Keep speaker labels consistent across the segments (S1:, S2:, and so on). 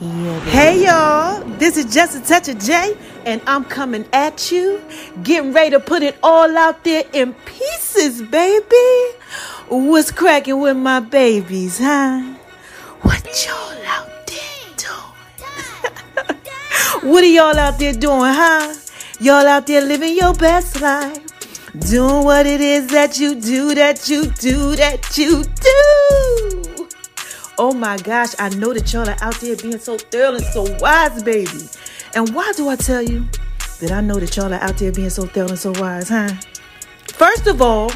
S1: Hey y'all, this is just a touch of J, and I'm coming at you, getting ready to put it all out there in pieces, baby. What's cracking with my babies, huh? What y'all out there doing? what are y'all out there doing, huh? Y'all out there living your best life, doing what it is that you do, that you do, that you do. Oh my gosh, I know that y'all are out there being so thorough and so wise, baby. And why do I tell you that I know that y'all are out there being so thorough and so wise, huh? First of all,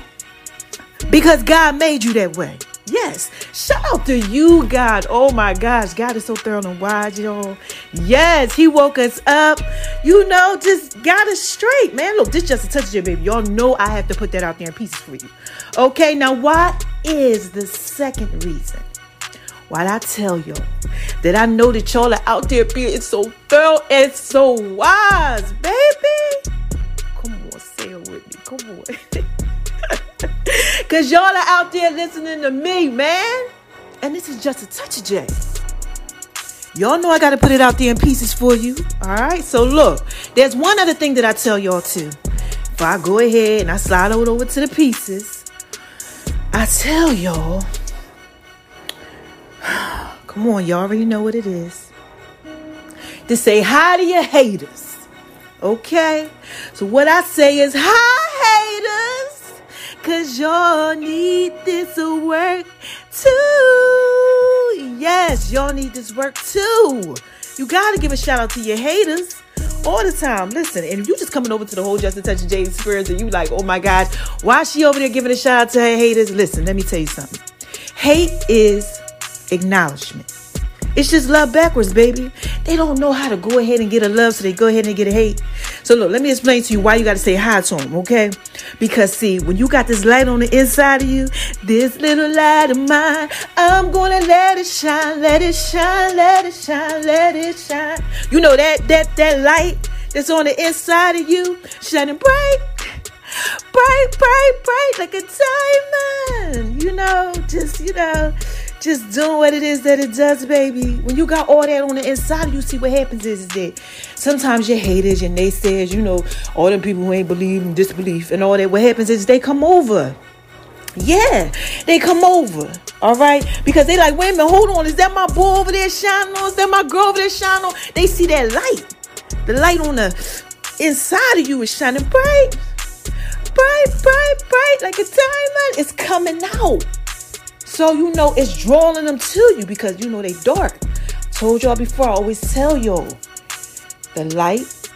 S1: because God made you that way. Yes. Shout out to you, God. Oh my gosh. God is so thorough and wise, y'all. Yes, He woke us up. You know, just got us straight, man. Look, this just a touch of your baby. Y'all know I have to put that out there in pieces for you. Okay, now what is the second reason? While I tell y'all that I know that y'all are out there being so thorough and so wise, baby. Come on, say it with me. Come on. Because y'all are out there listening to me, man. And this is just a touch of J. Y'all know I got to put it out there in pieces for you. All right. So, look, there's one other thing that I tell y'all too. If I go ahead and I slide it over to the pieces, I tell y'all Come on, you already know what it is. To say hi to your haters. Okay? So what I say is hi haters. Cause y'all need this work too. Yes, y'all need this work too. You gotta give a shout out to your haters all the time. Listen, and if you just coming over to the whole Just Touch of J experience and you like, oh my gosh, why is she over there giving a shout out to her haters? Listen, let me tell you something. Hate is acknowledgement. It's just love backwards, baby. They don't know how to go ahead and get a love, so they go ahead and get a hate. So look, let me explain to you why you got to say hi to them, okay? Because see, when you got this light on the inside of you, this little light of mine, I'm gonna let it shine, let it shine, let it shine, let it shine. You know that that that light that's on the inside of you, shining bright, bright, bright, bright like a diamond. You know, just you know just doing what it is that it does, baby. When you got all that on the inside, you see what happens is, is that sometimes your haters, your naysayers, you know, all them people who ain't believe in disbelief and all that, what happens is they come over. Yeah, they come over. All right, because they like, wait a minute, hold on, is that my boy over there shining on? Is that my girl over there shining on? They see that light. The light on the inside of you is shining bright, bright, bright, bright, like a diamond. It's coming out. So you know it's drawing them to you because you know they dark. Told y'all before, I always tell y'all the light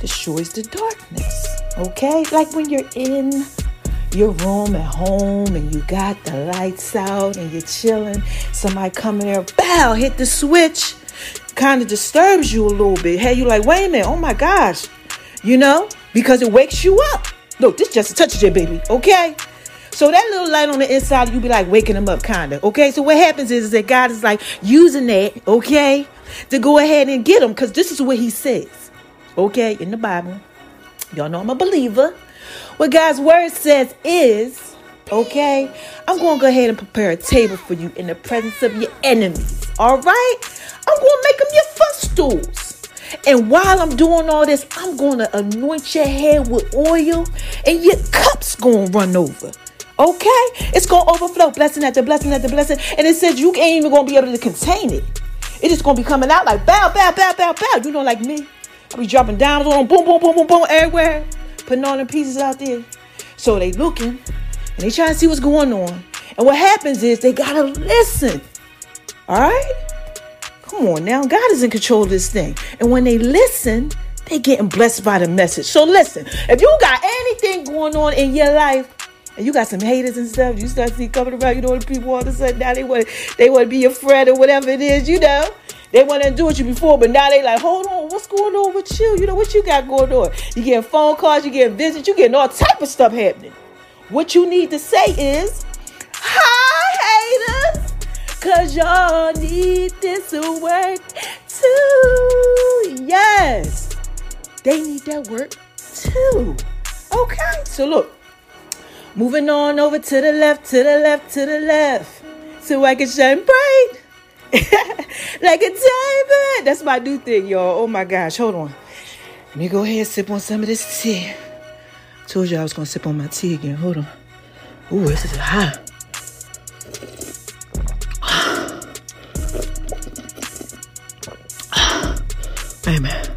S1: destroys the darkness. Okay? Like when you're in your room at home and you got the lights out and you're chilling, somebody come in there, bow, hit the switch, kind of disturbs you a little bit. Hey, you like, wait a minute, oh my gosh. You know? Because it wakes you up. Look, this just a touches your baby, okay? So that little light on the inside, you be like waking them up, kind of. Okay. So what happens is, is that God is like using that, okay, to go ahead and get them, because this is what He says, okay, in the Bible. Y'all know I'm a believer. What God's word says is, okay, I'm going to go ahead and prepare a table for you in the presence of your enemies. All right? I'm going to make them your footstools. And while I'm doing all this, I'm going to anoint your head with oil and your cup's going to run over. Okay? It's going to overflow. Blessing after blessing after blessing. And it says you ain't even going to be able to contain it. It is just going to be coming out like bow, bow, bow, bow, bow. You know, like me. I be dropping diamonds on boom, boom, boom, boom, boom, everywhere. Putting all the pieces out there. So they looking and they trying to see what's going on. And what happens is they got to listen. All right? Come on now. God is in control of this thing. And when they listen, they getting blessed by the message. So listen, if you got anything going on in your life, and you got some haters and stuff, you start see coming around, you know, the people all of a sudden now they want they want to be your friend or whatever it is, you know. They want to do with you before, but now they like, hold on, what's going on with you? You know what you got going on? You getting phone calls, you getting visits, you getting all type of stuff happening. What you need to say is, hi haters, cause y'all need this work too. Yes, they need that work too. Okay, so look. Moving on over to the left, to the left, to the left. So I can shine bright like a diamond. That's my new thing, y'all. Oh my gosh, hold on. Let me go ahead and sip on some of this tea. Told you I was gonna sip on my tea again. Hold on. Ooh, this is hot. Amen.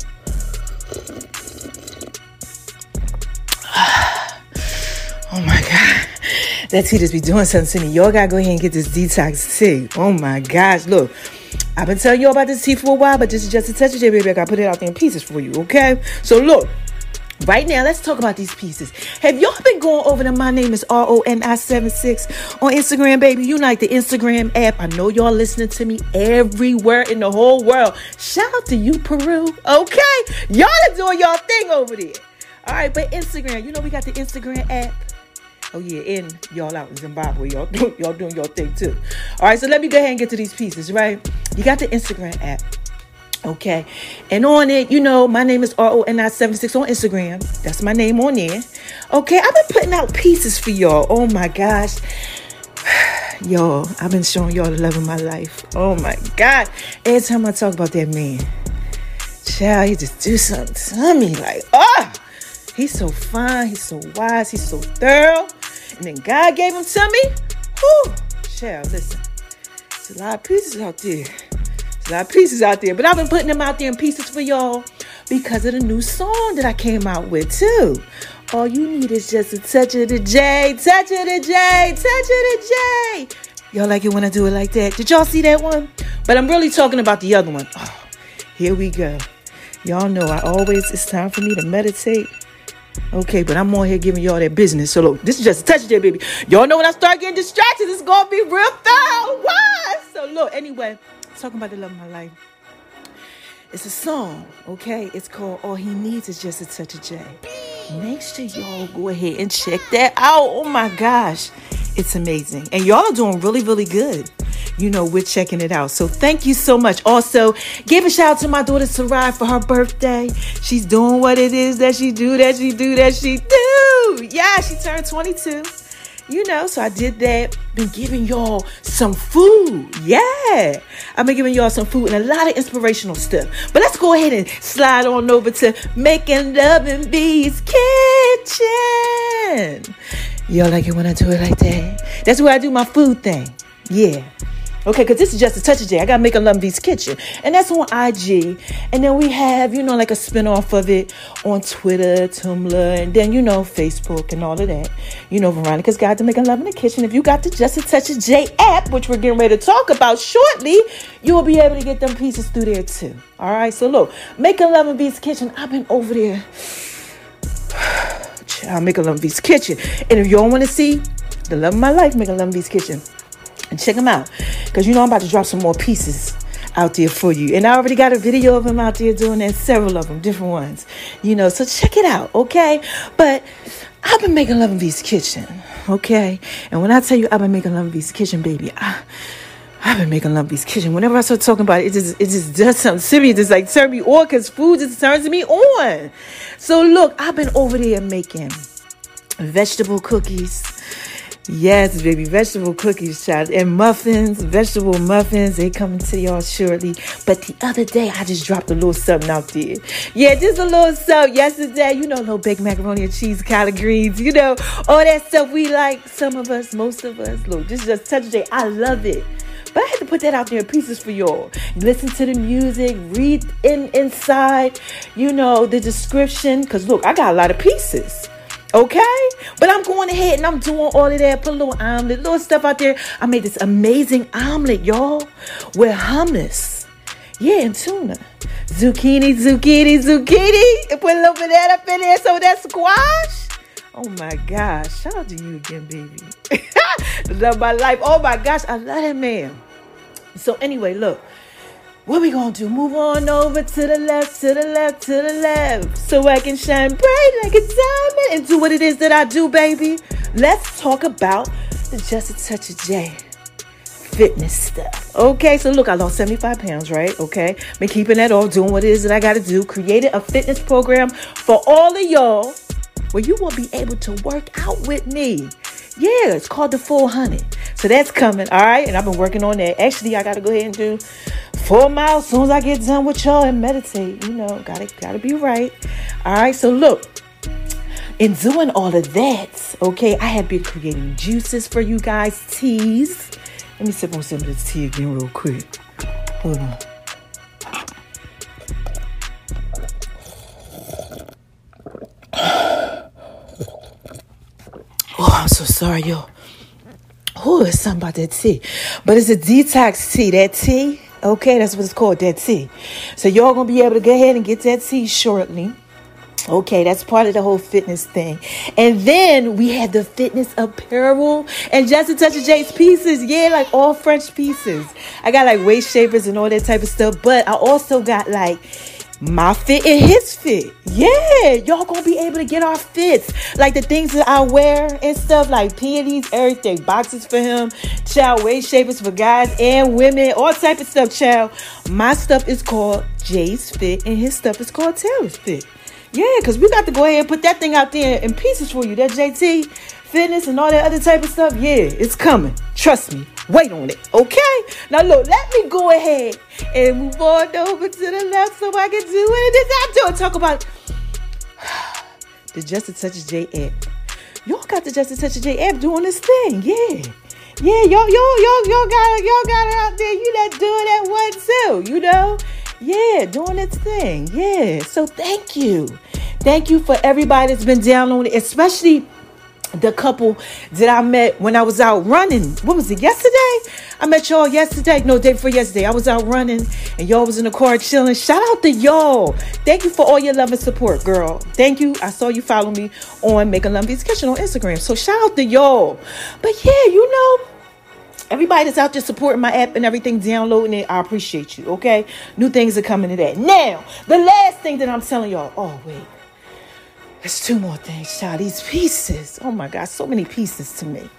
S1: That tea just be doing something to me. Y'all gotta go ahead and get this detox tea. Oh my gosh. Look, I've been telling y'all about this tea for a while, but this is just a touch of it, baby. I gotta put it out there in pieces for you, okay? So look. Right now, let's talk about these pieces. Have y'all been going over to my name is R O N I 76 on Instagram, baby? You like the Instagram app. I know y'all listening to me everywhere in the whole world. Shout out to you, Peru. Okay? Y'all are doing y'all thing over there. All right, but Instagram, you know we got the Instagram app. Oh yeah, and y'all out in Zimbabwe, y'all do, y'all doing your thing too. All right, so let me go ahead and get to these pieces. Right, you got the Instagram app. Okay. And on it, you know, my name is R-O-N-I-76 on Instagram. That's my name on there. Okay. I've been putting out pieces for y'all. Oh my gosh. Y'all, I've been showing y'all the love of my life. Oh my God. Every time I talk about that man, child, he just do something to me like, oh, he's so fine. He's so wise. He's so thorough. And then God gave him to me. Whew. Child, listen. There's a lot of pieces out there. There's a lot of pieces out there, but I've been putting them out there in pieces for y'all because of the new song that I came out with too. All you need is just a touch of the J, touch of the J, touch of the J. Y'all like it when I do it like that? Did y'all see that one? But I'm really talking about the other one. Oh, here we go. Y'all know I always, it's time for me to meditate. Okay, but I'm on here giving y'all that business. So look, this is just a touch that, baby. Y'all know when I start getting distracted, it's gonna be real. What? So look, anyway talking about the love of my life. It's a song, okay? It's called All He Needs Is Just a Touch of J. Make sure y'all go ahead and check that out. Oh my gosh, it's amazing. And y'all are doing really, really good. You know, we're checking it out. So thank you so much. Also, give a shout out to my daughter Sarai for her birthday. She's doing what it is that she do, that she do, that she do. Yeah, she turned 22 you know, so I did that. Been giving y'all some food. Yeah. I've been giving y'all some food and a lot of inspirational stuff. But let's go ahead and slide on over to Making Love in V's Kitchen. Y'all like it when I do it like that? That's where I do my food thing. Yeah. Okay, because this is just a touch of J. I got make a Lumby's Kitchen. And that's on IG. And then we have, you know, like a spinoff of it on Twitter, Tumblr, and then, you know, Facebook and all of that. You know, Veronica's Guide to Making Love in the Kitchen. If you got the Just a Touch of J app, which we're getting ready to talk about shortly, you will be able to get them pieces through there too. All right, so look, Making Love in V's Kitchen. I've been over there. Love in V's Kitchen. And if you all want to see the love of my life, in V's Kitchen and check them out because you know I'm about to drop some more pieces out there for you. And I already got a video of him out there doing that, several of them, different ones. You know, so check it out, okay? But I've been making Love and V's Kitchen, okay? And when I tell you I've been making Love and V's Kitchen, baby, I, I've been making V's Kitchen. Whenever I start talking about it, it just, it just does something serious. It's like turn me on because food just turns me on. So look, I've been over there making vegetable cookies Yes, baby, vegetable cookies, child, and muffins, vegetable muffins. They coming to y'all shortly. But the other day, I just dropped a little something out there. Yeah, just a little something yesterday. You know, little baked macaroni and cheese, collard greens. You know, all that stuff we like. Some of us, most of us. Look, this is just touch day. I love it. But I had to put that out there in pieces for y'all. Listen to the music, read in inside, you know, the description. Cause look, I got a lot of pieces. Okay? But I'm going ahead and I'm doing all of that. Put a little omelet, little stuff out there. I made this amazing omelet, y'all, with hummus. Yeah, and tuna. Zucchini, zucchini, zucchini. And put a little bit of that up in there. So that squash. Oh my gosh. Shout out to you again, baby. love my life. Oh my gosh. I love that man. So anyway, look. What we gonna do? Move on over to the left, to the left, to the left, so I can shine bright like a diamond and do what it is that I do, baby. Let's talk about the Just a Touch of J fitness stuff. Okay, so look, I lost 75 pounds, right? Okay, been keeping that all, doing what it is that I gotta do. Created a fitness program for all of y'all where you will be able to work out with me. Yeah, it's called the 400. So that's coming. All right. And I've been working on that. Actually, I got to go ahead and do four miles as soon as I get done with y'all and meditate. You know, gotta gotta be right. All right. So look, in doing all of that, okay, I have been creating juices for you guys, teas. Let me sip on some of this tea again real quick. Hold on. Oh, I'm so sorry, yo. Oh, it's something about that tea. But it's a detox tea. That tea, okay, that's what it's called, that tea. So y'all gonna be able to go ahead and get that tea shortly. Okay, that's part of the whole fitness thing. And then we had the fitness apparel and just a touch of Jay's pieces. Yeah, like all French pieces. I got like waist shapers and all that type of stuff. But I also got like my fit and his fit. Yeah, y'all gonna be able to get our fits. Like the things that I wear and stuff, like panties, everything. Boxes for him, child waist shapers for guys and women, all type of stuff, child. My stuff is called J's Fit and his stuff is called Taylor's Fit. Yeah, because we got to go ahead and put that thing out there in pieces for you. That JT fitness and all that other type of stuff. Yeah, it's coming. Trust me. Wait on it. Okay? Now look, let me go ahead and move on over to the left so I can do it is I do talk about the Just a Touch of J app. Y'all got the Just a Touch of J app doing this thing. Yeah. Yeah, y'all, y'all, y'all, y'all got it, y'all got it out there. You that doing that one too, you know? Yeah, doing its thing. Yeah. So thank you. Thank you for everybody that's been downloading, especially the couple that I met when I was out running. What was it, yesterday? I met y'all yesterday. No, day before yesterday. I was out running and y'all was in the car chilling. Shout out to y'all. Thank you for all your love and support, girl. Thank you. I saw you follow me on Make a Love Kitchen on Instagram. So shout out to y'all. But yeah, you know, Everybody that's out there supporting my app and everything, downloading it, I appreciate you. Okay, new things are coming to that. Now, the last thing that I'm telling y'all. Oh wait, there's two more things, child. These pieces. Oh my God, so many pieces to me.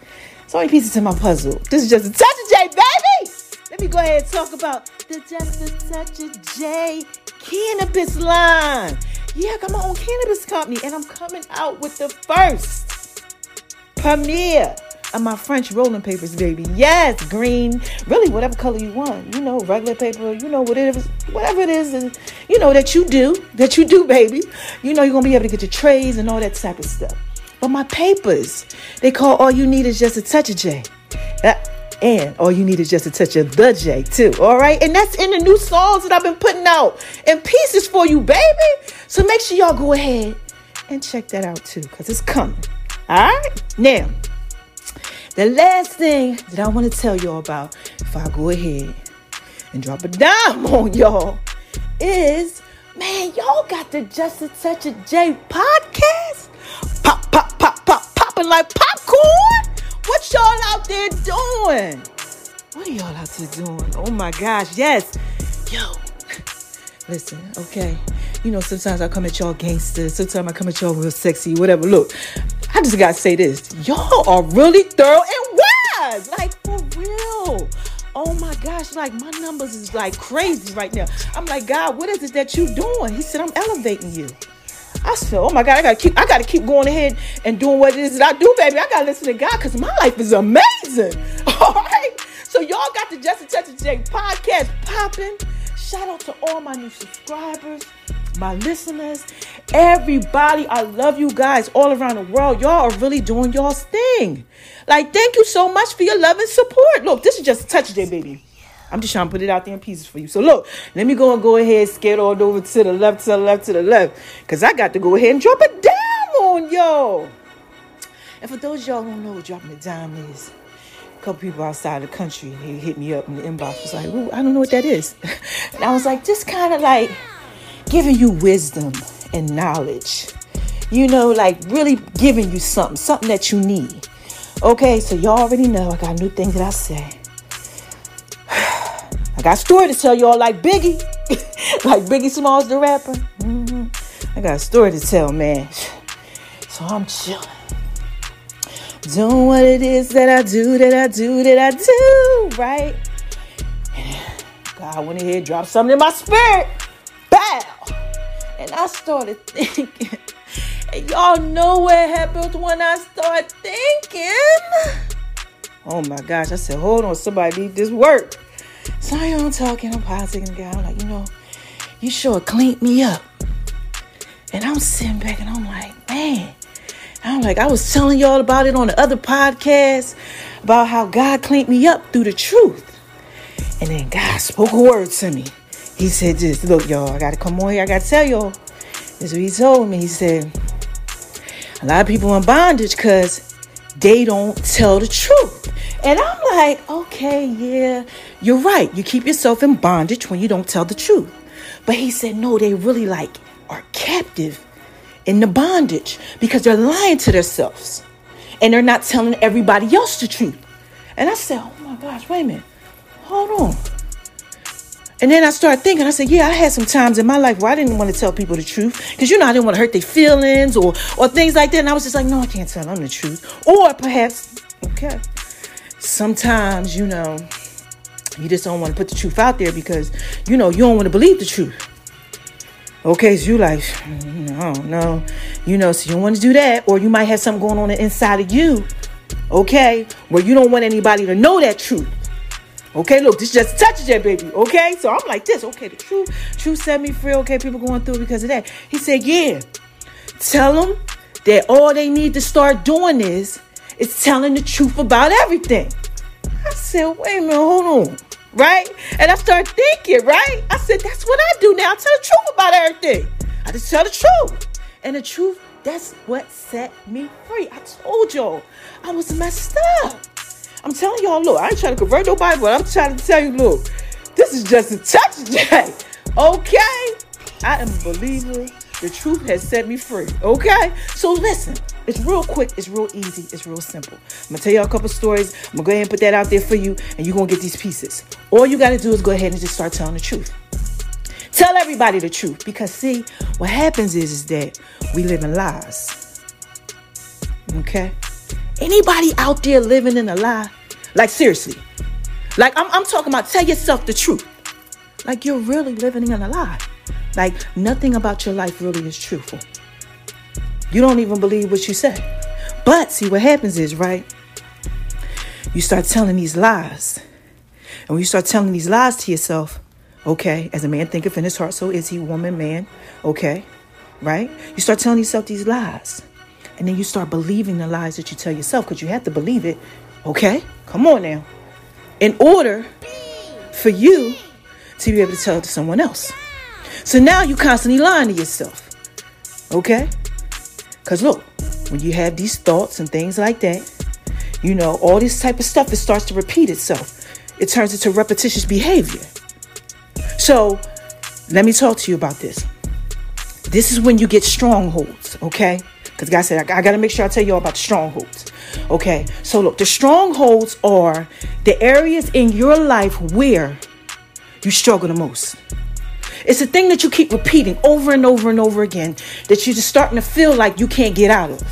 S1: So many pieces to my puzzle. This is just a touch of J, baby. Let me go ahead and talk about the just a touch of J cannabis line. Yeah, I got my own cannabis company, and I'm coming out with the first premiere of my French rolling papers, baby. Yes, green, really whatever color you want. You know, regular paper, you know, whatever, whatever it is, you know, that you do, that you do, baby. You know, you're going to be able to get your trays and all that type of stuff. But my papers, they call all you need is just a touch of J. Uh, and all you need is just a touch of the J too. All right. And that's in the new songs that I've been putting out in pieces for you, baby. So make sure y'all go ahead and check that out too, because it's coming. All right. Now, the last thing that I want to tell y'all about, if I go ahead and drop a dime on y'all, is man, y'all got the Just a Touch of J podcast. Pop, pop, pop, pop, popping like popcorn. What y'all out there doing? What are y'all out there doing? Oh my gosh, yes. Yo, listen, okay. You know, sometimes I come at y'all gangsters, sometimes I come at y'all real sexy, whatever. Look, I just gotta say this. Y'all are really thorough and wise. Like for real. Oh my gosh, like my numbers is like crazy right now. I'm like, God, what is it that you doing? He said, I'm elevating you. I said, Oh my God, I gotta keep I gotta keep going ahead and doing what it is that I do, baby. I gotta listen to God because my life is amazing. All right. So y'all got the Just a Touch of podcast popping. Shout out to all my new subscribers my listeners, everybody. I love you guys all around the world. Y'all are really doing y'all's thing. Like, thank you so much for your love and support. Look, this is just a touch day, baby. I'm just trying to put it out there in pieces for you. So look, let me go and go ahead, skate all over to the left, to the left, to the left. Cause I got to go ahead and drop a dime on y'all. And for those y'all who don't know what dropping a dime is, a couple people outside the country, hit me up in the inbox, was like, I don't know what that is. and I was like, just kind of like giving you wisdom and knowledge. You know, like really giving you something, something that you need. Okay, so y'all already know I got new things that I say. I got a story to tell y'all like Biggie, like Biggie Smalls the rapper. Mm-hmm. I got a story to tell, man. So I'm chilling. Doing what it is that I do, that I do, that I do, right? God went ahead, dropped something in my spirit. And I started thinking, and y'all know what happened when I start thinking. Oh my gosh. I said, hold on, somebody need this work. So I'm talking, I'm politicking the guy. I'm like, you know, you sure cleaned me up. And I'm sitting back and I'm like, man. I'm like, I was telling y'all about it on the other podcast about how God cleaned me up through the truth. And then God spoke a word to me. He said, just look, y'all, I gotta come on here, I gotta tell y'all. This is what he told me. He said, a lot of people in bondage because they don't tell the truth. And I'm like, okay, yeah, you're right. You keep yourself in bondage when you don't tell the truth. But he said, no, they really like are captive in the bondage because they're lying to themselves and they're not telling everybody else the truth. And I said, oh my gosh, wait a minute, hold on. And then I started thinking, I said, yeah, I had some times in my life where I didn't want to tell people the truth because, you know, I didn't want to hurt their feelings or, or things like that. And I was just like, no, I can't tell them the truth. Or perhaps, okay, sometimes, you know, you just don't want to put the truth out there because, you know, you don't want to believe the truth. Okay, so you like, mm, don't know, you know, so you don't want to do that, or you might have something going on inside of you, okay, where you don't want anybody to know that truth. Okay, look, this just touches that baby. Okay, so I'm like this. Okay, the truth, truth set me free. Okay, people going through because of that. He said, yeah, tell them that all they need to start doing is is telling the truth about everything. I said, wait a minute, hold on right? And I started thinking, right? I said, that's what I do now. I tell the truth about everything. I just tell the truth. And the truth, that's what set me free. I told y'all I was messed up. I'm telling y'all, look, I ain't trying to convert nobody, but I'm trying to tell you, look, this is just a touch, Jay. Okay? I am a believer. The truth has set me free. Okay? So listen, it's real quick, it's real easy, it's real simple. I'm gonna tell y'all a couple stories. I'm gonna go ahead and put that out there for you, and you're gonna get these pieces. All you gotta do is go ahead and just start telling the truth. Tell everybody the truth because see, what happens is, is that we live in lies. Okay? Anybody out there living in a lie? Like seriously. Like I'm, I'm talking about tell yourself the truth. Like you're really living in a lie. Like nothing about your life really is truthful. You don't even believe what you say. But see, what happens is, right? You start telling these lies. And when you start telling these lies to yourself, okay, as a man thinketh in his heart, so is he, woman, man, okay, right? You start telling yourself these lies. And then you start believing the lies that you tell yourself because you have to believe it, okay? Come on now. In order for you to be able to tell it to someone else. So now you're constantly lying to yourself, okay? Because look, when you have these thoughts and things like that, you know, all this type of stuff, it starts to repeat itself. It turns into repetitious behavior. So let me talk to you about this. This is when you get strongholds, okay? Because God said, I, I got to make sure I tell you all about the strongholds. Okay, so look, the strongholds are the areas in your life where you struggle the most. It's a thing that you keep repeating over and over and over again that you're just starting to feel like you can't get out of.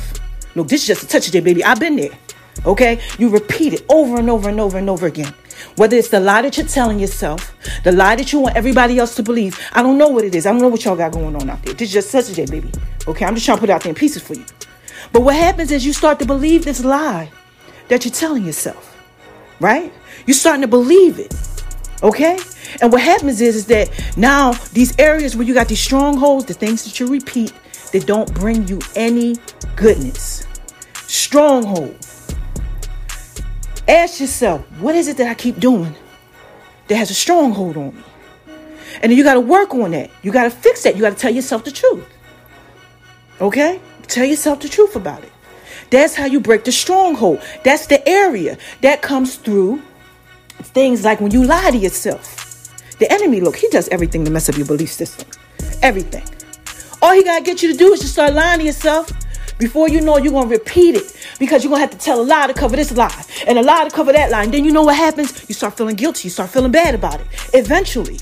S1: Look, this is just a touch of it, baby. I've been there. Okay? You repeat it over and over and over and over again. Whether it's the lie that you're telling yourself, the lie that you want everybody else to believe. I don't know what it is. I don't know what y'all got going on out there. This is just touch of it, baby. Okay? I'm just trying to put out there in pieces for you. But what happens is you start to believe this lie that you're telling yourself. Right? You're starting to believe it. Okay? And what happens is, is that now these areas where you got these strongholds, the things that you repeat, that don't bring you any goodness. Stronghold. Ask yourself, what is it that I keep doing that has a stronghold on me? And then you got to work on that. You got to fix that. You got to tell yourself the truth. Okay? Tell yourself the truth about it. That's how you break the stronghold. That's the area that comes through things like when you lie to yourself. The enemy, look, he does everything to mess up your belief system. Everything. All he got to get you to do is just start lying to yourself. Before you know, it, you're to repeat it because you're to have to tell a lie to cover this lie and a lie to cover that lie. And then you know what happens? You start feeling guilty. You start feeling bad about it eventually.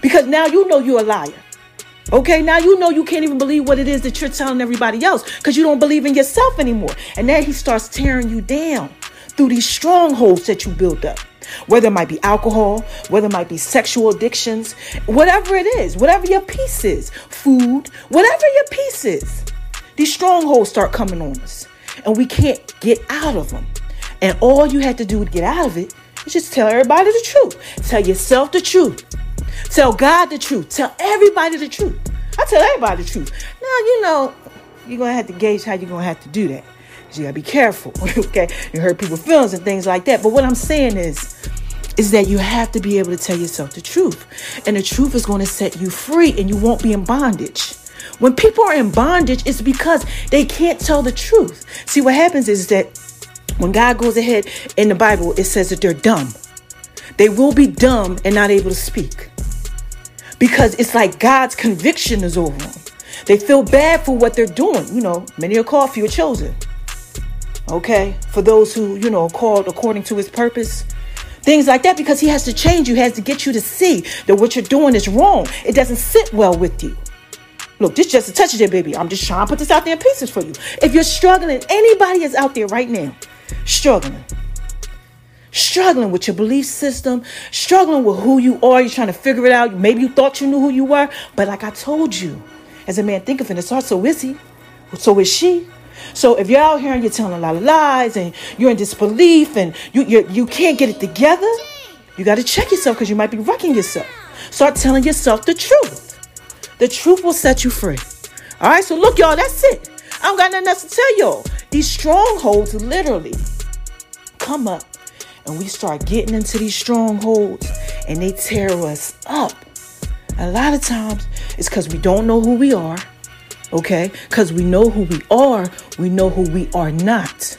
S1: Because now you know you're a liar. Okay, now you know you can't even believe what it is that you're telling everybody else because you don't believe in yourself anymore. And then he starts tearing you down through these strongholds that you built up whether it might be alcohol, whether it might be sexual addictions, whatever it is, whatever your piece is, food, whatever your piece is, these strongholds start coming on us and we can't get out of them. And all you had to do to get out of it is just tell everybody the truth. Tell yourself the truth. Tell God the truth. Tell everybody the truth. I tell everybody the truth. Now, you know, you're going to have to gauge how you're going to have to do that. You got to be careful, okay? You hurt people's feelings and things like that. But what I'm saying is, is that you have to be able to tell yourself the truth. And the truth is going to set you free and you won't be in bondage. When people are in bondage, it's because they can't tell the truth. See, what happens is that when God goes ahead in the Bible, it says that they're dumb. They will be dumb and not able to speak. Because it's like God's conviction is over them. They feel bad for what they're doing. You know, many are called, few are chosen. Okay? For those who, you know, called according to his purpose. Things like that because he has to change you, has to get you to see that what you're doing is wrong. It doesn't sit well with you. Look, this just a touch of it, baby. I'm just trying to put this out there in pieces for you. If you're struggling, anybody is out there right now struggling. Struggling with your belief system, struggling with who you are, you're trying to figure it out. Maybe you thought you knew who you were, but like I told you, as a man thinketh in his heart, so is he, so is she. So if you're out here and you're telling a lot of lies and you're in disbelief and you you, you can't get it together, you got to check yourself because you might be wrecking yourself. Start telling yourself the truth. The truth will set you free. All right, so look, y'all, that's it. I don't got nothing else to tell y'all. These strongholds literally come up and we start getting into these strongholds and they tear us up. A lot of times it's because we don't know who we are, okay? Because we know who we are, we know who we are not.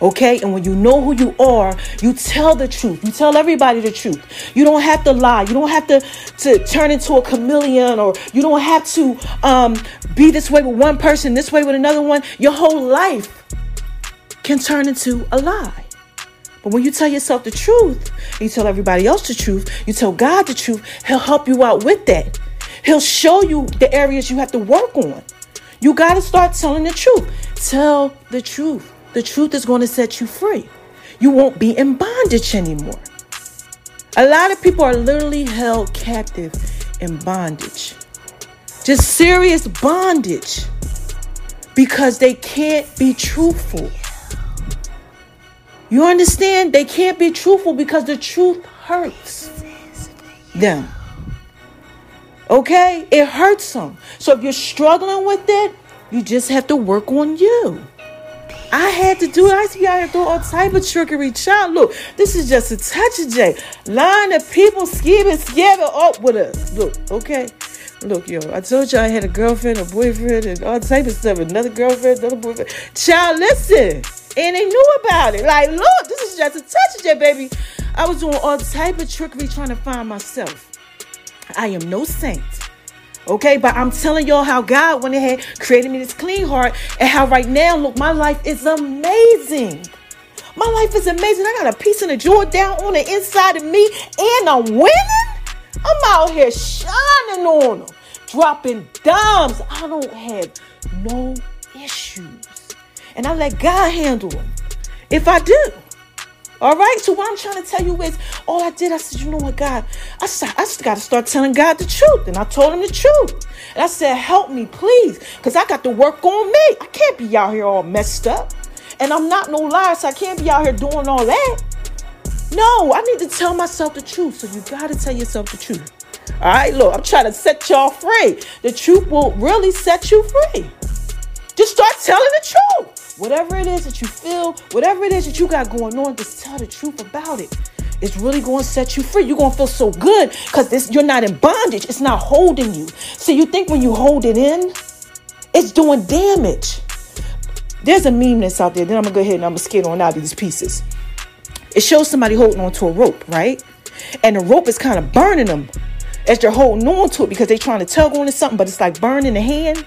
S1: Okay? And when you know who you are, you tell the truth. You tell everybody the truth. You don't have to lie. You don't have to, to turn into a chameleon or you don't have to um, be this way with one person, this way with another one. Your whole life can turn into a lie. But when you tell yourself the truth, you tell everybody else the truth, you tell God the truth, He'll help you out with that. He'll show you the areas you have to work on. You got to start telling the truth. Tell the truth. The truth is going to set you free. You won't be in bondage anymore. A lot of people are literally held captive in bondage. Just serious bondage because they can't be truthful. You understand? They can't be truthful because the truth hurts them. Okay? It hurts them. So if you're struggling with it, you just have to work on you. I had to do it. I see y'all do all type of trickery. Child, look, this is just a touch of J. Line of people skimming, scamming up with us. Look, okay. Look, yo, I told you I had a girlfriend, a boyfriend, and all type of stuff. Another girlfriend, another boyfriend. Child, listen. And they knew about it. Like, look, this is just a touch of J, baby. I was doing all type of trickery trying to find myself. I am no saint. Okay, but I'm telling y'all how God went ahead, created me this clean heart, and how right now, look, my life is amazing. My life is amazing. I got a piece of the joy down on the inside of me, and I'm winning. I'm out here shining on them, dropping dimes. I don't have no issues. And I let God handle them if I do. All right. So what I'm trying to tell you is, all I did, I said, you know what, God, I said, I just got to start telling God the truth, and I told him the truth, and I said, help me, please, because I got to work on me. I can't be out here all messed up, and I'm not no liar, so I can't be out here doing all that. No, I need to tell myself the truth. So you got to tell yourself the truth. All right, look, I'm trying to set y'all free. The truth will really set you free. Just start telling the truth. Whatever it is that you feel, whatever it is that you got going on, just tell the truth about it. It's really going to set you free. You're going to feel so good because this you're not in bondage. It's not holding you. So you think when you hold it in, it's doing damage. There's a meme that's out there. Then I'm going to go ahead and I'm going to skate on out of these pieces. It shows somebody holding onto a rope, right? And the rope is kind of burning them as they're holding on to it because they're trying to tug on to something, but it's like burning the hand.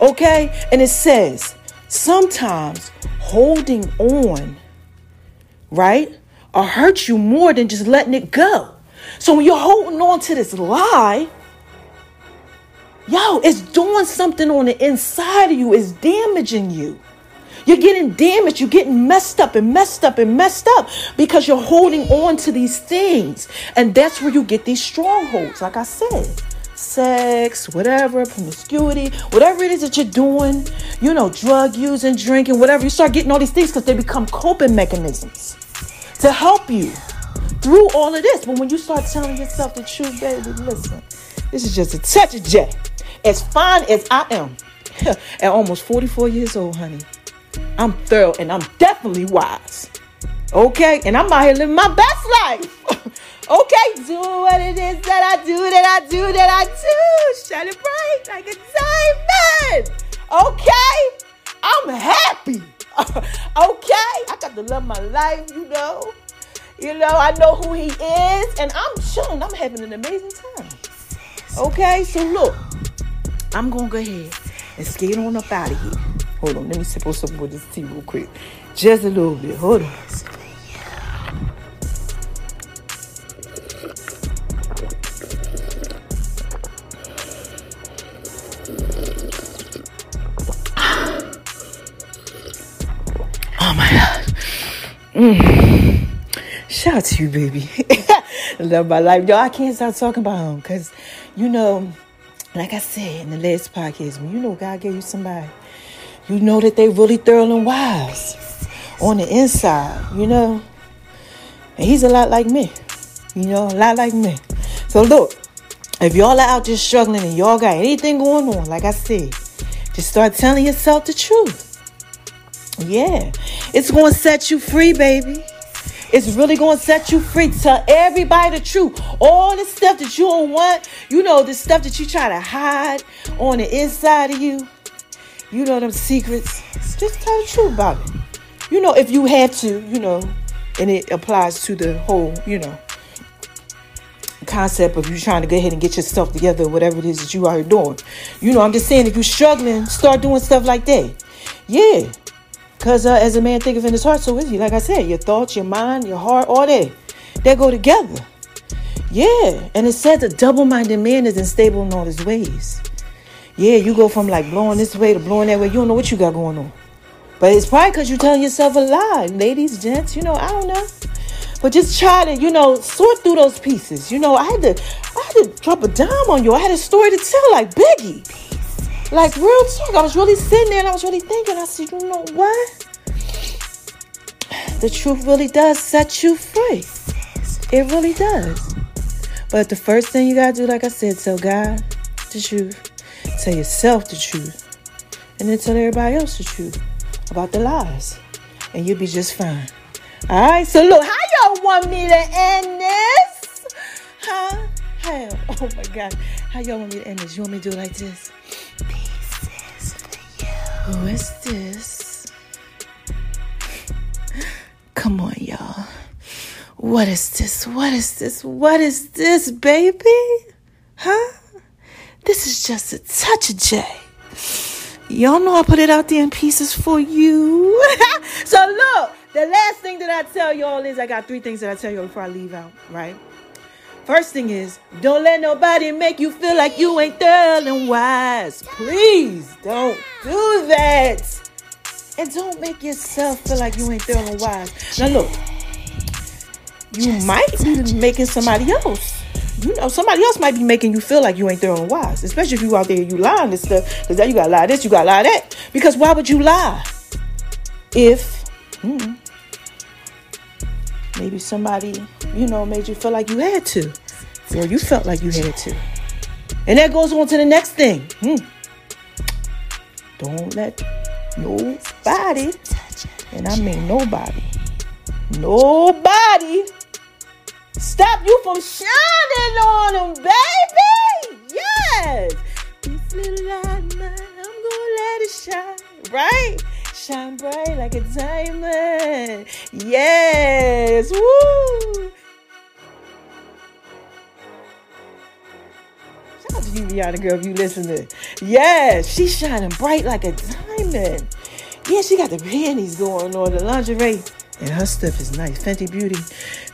S1: Okay? And it says, sometimes holding on, right, will hurt you more than just letting it go. So when you're holding on to this lie, yo, it's doing something on the inside of you, it's damaging you. You're getting damaged, you're getting messed up and messed up and messed up because you're holding on to these things. And that's where you get these strongholds, like I said sex, whatever, promiscuity, whatever it is that you're doing, you know, drug using, drinking, whatever, you start getting all these things because they become coping mechanisms to help you through all of this. But when you start telling yourself the truth, baby, listen, this is just a touch of J. As fine as I am, at almost 44 years old, honey, I'm thorough and I'm definitely wise. Okay? And I'm out here living my best life. okay? Doing what it is that I do, that I do, that I do. Shining bright like a diamond. Okay? I'm happy. okay? I got to love my life, you know. You know, I know who he is, and I'm chilling. I'm having an amazing time. Okay, so look, I'm gonna go ahead and skate on up out of here. Hold on, let me sip on some of this tea real quick. Just a little bit. Hold on. Shout out to you, baby. Love my life. Yo, I can't stop talking about him because, you know, like I said in the last podcast, when you know God gave you somebody, you know that they really thorough and wise on the inside, you know. And he's a lot like me, you know, a lot like me. So look, if y'all are out just struggling and y'all got anything going on, like I said, just start telling yourself the truth. Yeah, it's going to set you free, baby. It's really going to set you free. Tell everybody the truth. All the stuff that you don't want, you know, the stuff that you try to hide on the inside of you, you know, them secrets. Just tell the truth about it. You know, if you had to, you know, and it applies to the whole, you know, concept of you trying to go ahead and get yourself together, whatever it is that you are doing. You know, I'm just saying, if you're struggling, start doing stuff like that. Yeah. Because uh, as a man thinketh in his heart, so is he. Like I said, your thoughts, your mind, your heart, all that, they go together. Yeah. And it says a double-minded man is unstable in all his ways. Yeah, you go from like blowing this way to blowing that way. You don't know what you got going on. But it's probably because you're telling yourself a lie. Ladies, gents, you know, I don't know. But just try to, you know, sort through those pieces. You know, I had to I had to drop a dime on you. I had a story to tell like Biggie. Like real talk. I was really sitting there and I was really thinking. I said, you know what? The truth really does set you free. It really does. But the first thing you gotta do, like I said, tell God the truth. Tell yourself the truth. And then tell everybody else the truth about the lies. And you'll be just fine. Alright, so look, how y'all want me to end this? Huh? How? Oh my god. How y'all want me to end this? You want me to do it like this? Who is this? Come on, y'all. What is this? What is this? What is this, baby? Huh? This is just a touch of J. Y'all know I put it out there in pieces for you. so look, the last thing that I tell y'all is I got three things that I tell y'all before I leave out, right? First thing is, don't let nobody make you feel like you ain't thorough and wise. Please don't do that. And don't make yourself feel like you ain't thorough and wise. Now look, you might be making somebody else. You know, somebody else might be making you feel like you ain't thorough and wise. Especially if you out there you lying and stuff. Because then you gotta lie this, you gotta lie that. Because why would you lie? If hmm, maybe somebody, you know, made you feel like you had to. Or you felt like you had to. And that goes on to the next thing. Hmm. Don't let nobody, and I mean nobody, nobody stop you from shining on them, baby. Yes. This little light of mine, I'm gonna let it shine, right? Shine bright like a diamond. Yes. Woo. Shout out to you, Rihanna girl, if you listening. Yes, she's shining bright like a diamond. Yeah, she got the panties going on, the lingerie. And her stuff is nice. Fenty Beauty.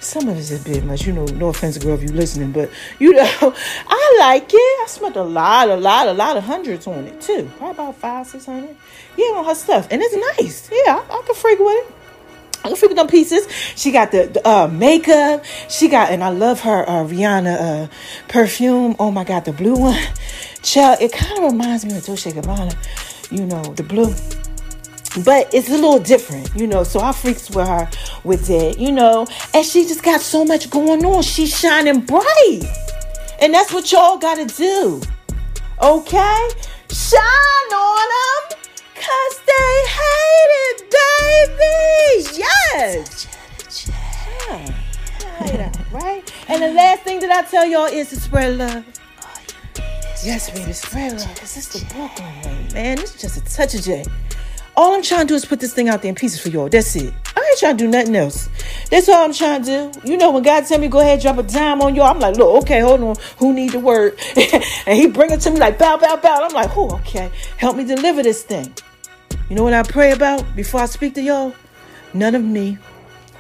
S1: Some of it's a bit much. You know, no offense, girl, if you listening, but you know, I like it. I spent a lot, a lot, a lot of hundreds on it too. Probably about five, six hundred. Yeah, on her stuff. And it's nice. Yeah, I, I can freak with it. I'm freaking them pieces. She got the, the uh, makeup. She got, and I love her uh, Rihanna uh, perfume. Oh my God, the blue one. Child, it kind of reminds me of Dolce Gabbana. You know, the blue but it's a little different, you know. So I freaks with her with it, you know, and she just got so much going on. She's shining bright, and that's what y'all gotta do, okay? Shine on them, cause they hate it, baby. Yes. Yeah. Right? And the last thing that I tell y'all is to spread love. Yes, baby, spread love. Cause it's the Brooklyn way, man. It's just a touch of J. All I'm trying to do is put this thing out there in pieces for y'all. That's it. I ain't trying to do nothing else. That's all I'm trying to do. You know, when God tell me go ahead drop a dime on y'all, I'm like, look, okay, hold on. Who need the word? and he bring it to me like bow, bow, bow. I'm like, oh, okay. Help me deliver this thing. You know what I pray about before I speak to y'all? None of me,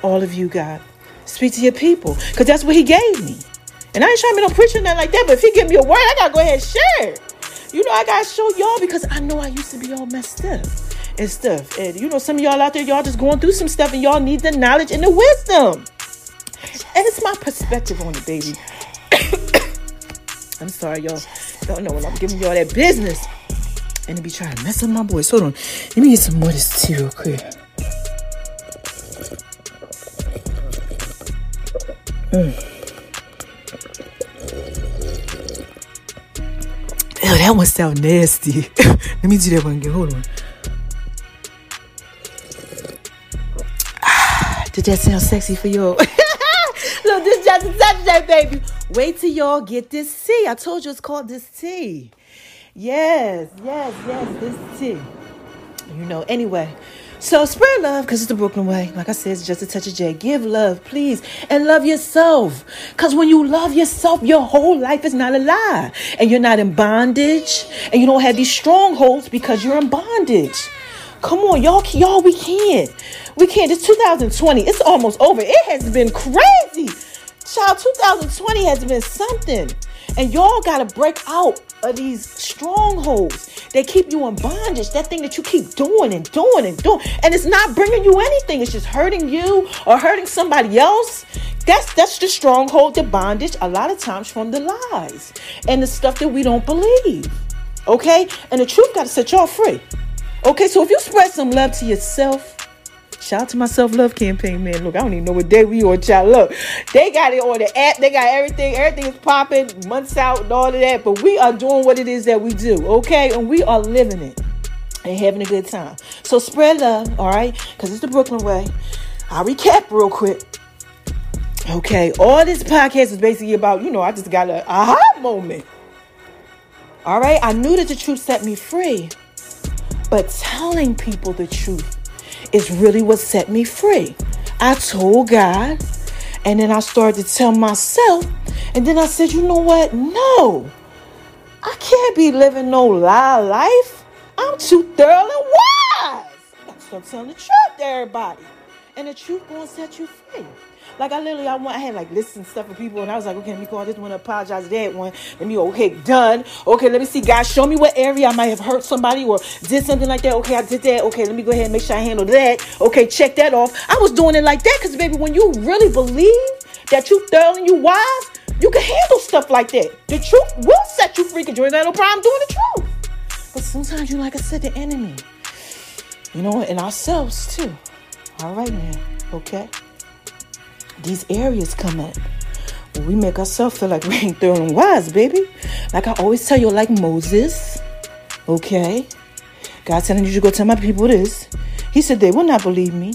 S1: all of you, God. Speak to your people. Because that's what he gave me. And I ain't trying to be no preacher nothing like that, but if he give me a word, I gotta go ahead and share it. You know, I gotta show y'all because I know I used to be all messed up and stuff. And you know, some of y'all out there, y'all just going through some stuff and y'all need the knowledge and the wisdom. And it's my perspective on it, baby. I'm sorry, y'all. Don't know when I'm giving y'all that business. And they be trying to mess up my voice. Hold on. Let me get some more of this tea real quick. Mm. Ew, that one sound nasty. Let me do that one again. Hold on. Did that sound sexy for you? so this just a baby. Wait till y'all get this tea. I told you it's called this tea. Yes, yes, yes, this tea. You know, anyway. So spread love because it's the Brooklyn way. Like I said, it's just a touch of J. Give love, please, and love yourself. Because when you love yourself, your whole life is not a lie. And you're not in bondage. And you don't have these strongholds because you're in bondage. Come on, y'all, y'all, we can't. We can't. It's 2020. It's almost over. It has been crazy. Child, 2020 has been something. And y'all got to break out of these strongholds. They keep you in bondage. That thing that you keep doing and doing and doing. And it's not bringing you anything. It's just hurting you or hurting somebody else. That's that's the stronghold, the bondage, a lot of times from the lies and the stuff that we don't believe. Okay? And the truth got to set y'all free. Okay, so if you spread some love to yourself, shout out to my self love campaign, man. Look, I don't even know what day we on, child. Look, they got it on the app, they got everything, everything is popping, months out, and all of that. But we are doing what it is that we do, okay? And we are living it and having a good time. So spread love, all right? Because it's the Brooklyn way. I'll recap real quick. Okay, all this podcast is basically about, you know, I just got a aha moment. All right, I knew that the truth set me free. But telling people the truth is really what set me free. I told God, and then I started to tell myself, and then I said, you know what? No, I can't be living no lie life. I'm too thoroughly wise. I start telling the truth to everybody. And the truth gonna set you free. Like I literally, I want, I had like lists and stuff for people, and I was like, okay, let me call this one, apologize to that one. Let me, okay, done. Okay, let me see, guys, show me what area I might have hurt somebody or did something like that. Okay, I did that. Okay, let me go ahead and make sure I handle that. Okay, check that off. I was doing it like that because, baby, when you really believe that you thorough and you wise, you can handle stuff like that. The truth will set you free because you ain't got no problem doing the truth. But sometimes you, like I said, the enemy, you know, and ourselves too. All right, man. Okay these areas come up. we make ourselves feel like we ain't throwing wise, baby. Like I always tell you, like Moses, okay? God telling you to go tell my people this. He said they will not believe me.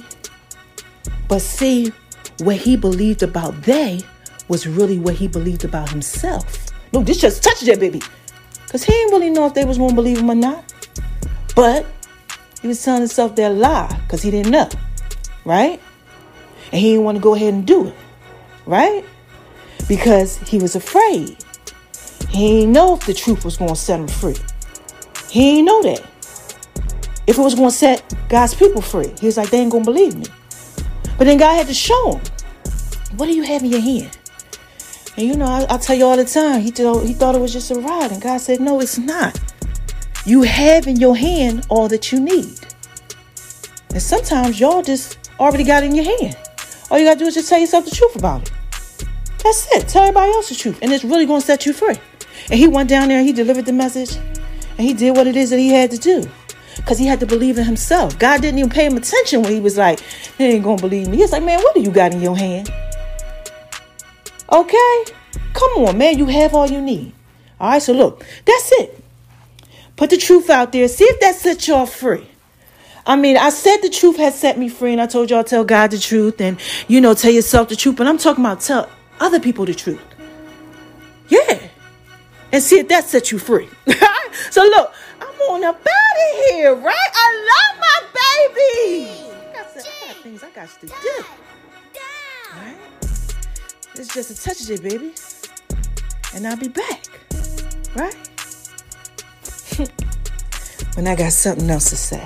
S1: But see, what he believed about they was really what he believed about himself. No, this just touched that baby. Because he didn't really know if they was going to believe him or not. But he was telling himself that lie because he didn't know. Right? And he didn't want to go ahead and do it. Right? Because he was afraid. He didn't know if the truth was going to set him free. He didn't know that. If it was going to set God's people free, he was like, they ain't going to believe me. But then God had to show him, what do you have in your hand? And you know, I, I tell you all the time, he, thought, he thought it was just a rod. And God said, no, it's not. You have in your hand all that you need. And sometimes y'all just
S2: already got in your hand. All you gotta do is just tell yourself the truth about it. That's it. Tell everybody else the truth. And it's really gonna set you free. And he went down there and he delivered the message and he did what it is that he had to do. Because he had to believe in himself. God didn't even pay him attention when he was like, he ain't gonna believe me. He's like, man, what do you got in your hand? Okay? Come on, man. You have all you need. All right, so look, that's it. Put the truth out there. See if that sets y'all free. I mean, I said the truth has set me free, and I told y'all tell God the truth and, you know, tell yourself the truth, but I'm talking about tell other people the truth. Yeah. And see if that sets you free. so look, I'm on up out of here, right? I love my baby. I got, I got things I got to do. All right? It's just a touch of it, baby. And I'll be back. Right? when I got something else to say.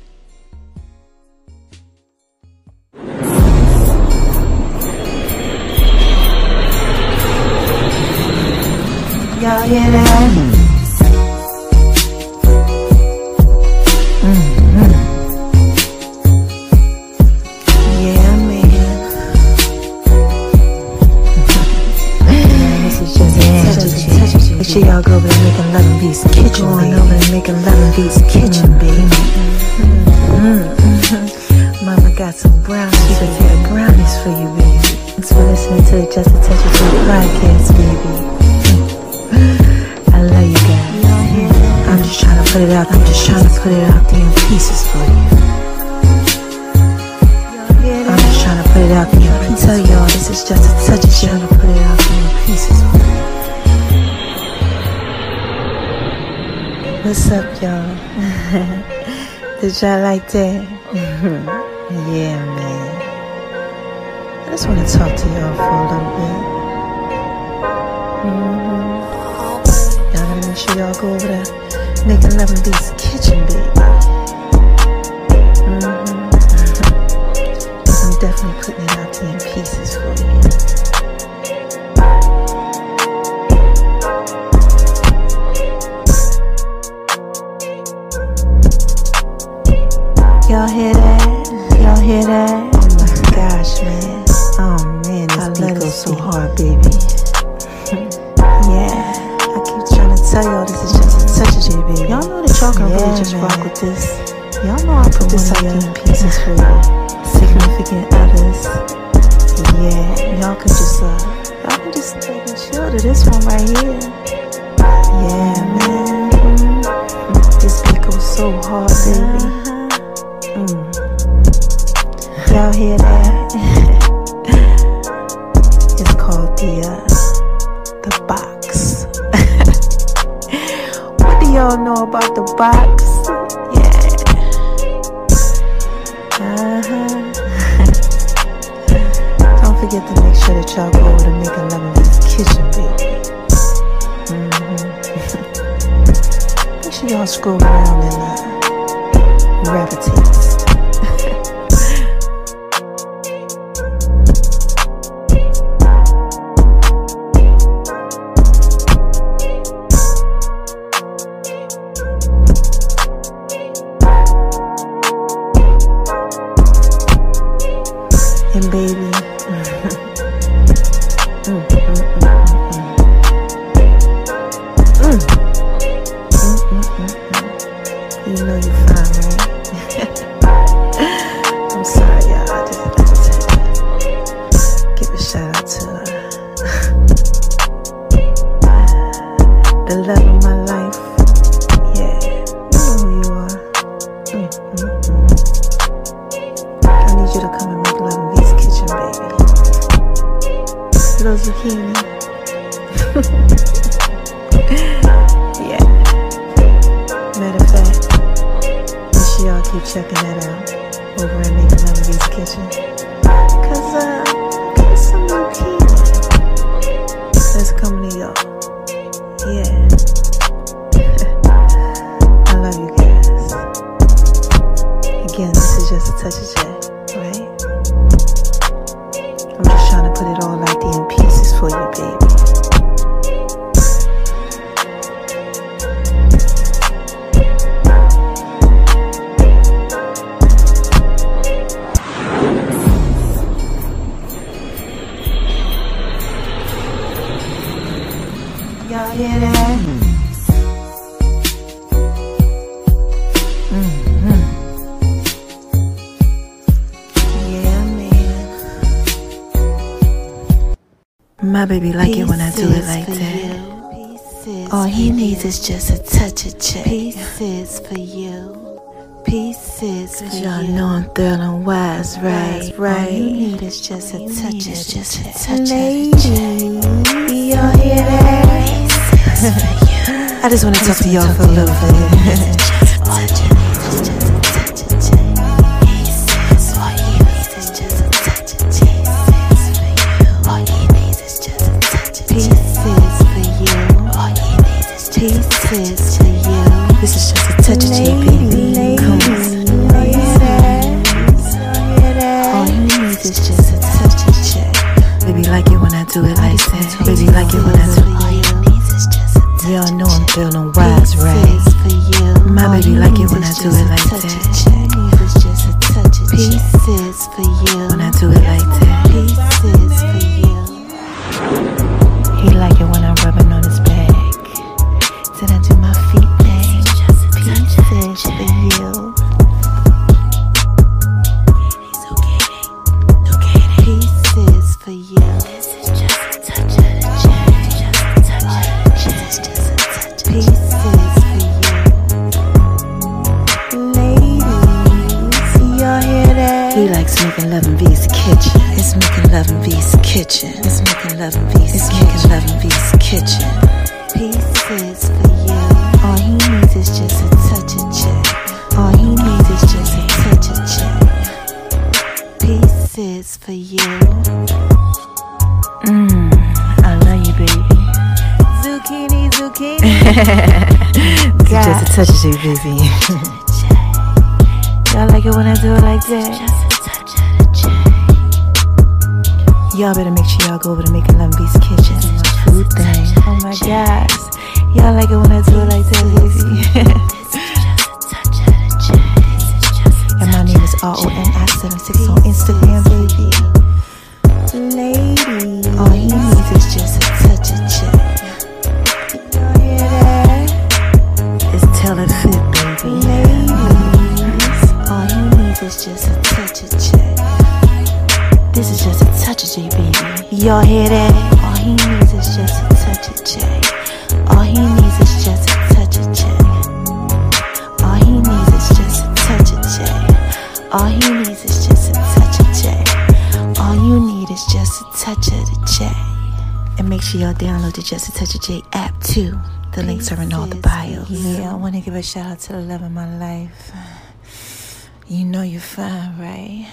S2: Y'all hear that? I'm put it out. I'm just trying to put it out there in pieces for you. I'm just trying to put it out there. I tell y'all this is just a touch of trying to put it out there in pieces for you. What's up, y'all? Did y'all like that? yeah, man. I just want to talk to y'all for a little bit. Mm-hmm. Y'all gotta make sure y'all go over there love in V's kitchen, baby. Y'all hear that? it's called the uh, the box. what do y'all know about the box? Yeah. Uh-huh. Don't forget to make sure that y'all go over to Making Love in V's kitchen, baby. Mhm. make sure y'all scroll around and uh, gravitate. Checking that out over at Making V's kitchen. My baby like it when I do it like that. All he needs is just a touch of J.
S3: Pieces for you. Pieces for
S2: Cause
S3: you.
S2: y'all know I'm thrilling wise, right, Right.
S3: All you need is just a touch of
S2: just a touch
S3: Ladies,
S2: Y'all hear that? I just want to talk to y'all for a little bit. Just a touch of
S3: you,
S2: baby. Y'all like it when I do it like that?
S3: Y'all
S2: better make sure y'all go over to Making Love in V's kitchen. My food thing. Oh my gosh. Y'all like it when I do it like that, baby. and my name is R-O-N-I-76 on Instagram, baby.
S3: Ladies.
S2: All he needs is just
S3: Y'all hear that? All he needs is just a touch of J. All he needs is just a touch of J. All he needs is just a touch of J. All he needs is just a touch of J. All you need is just a touch of the J.
S2: And make sure y'all download the Just a Touch of J app too. The links are in all the bios.
S3: Yeah,
S2: I want to give a shout out to the love of my life. You know you're fine, right?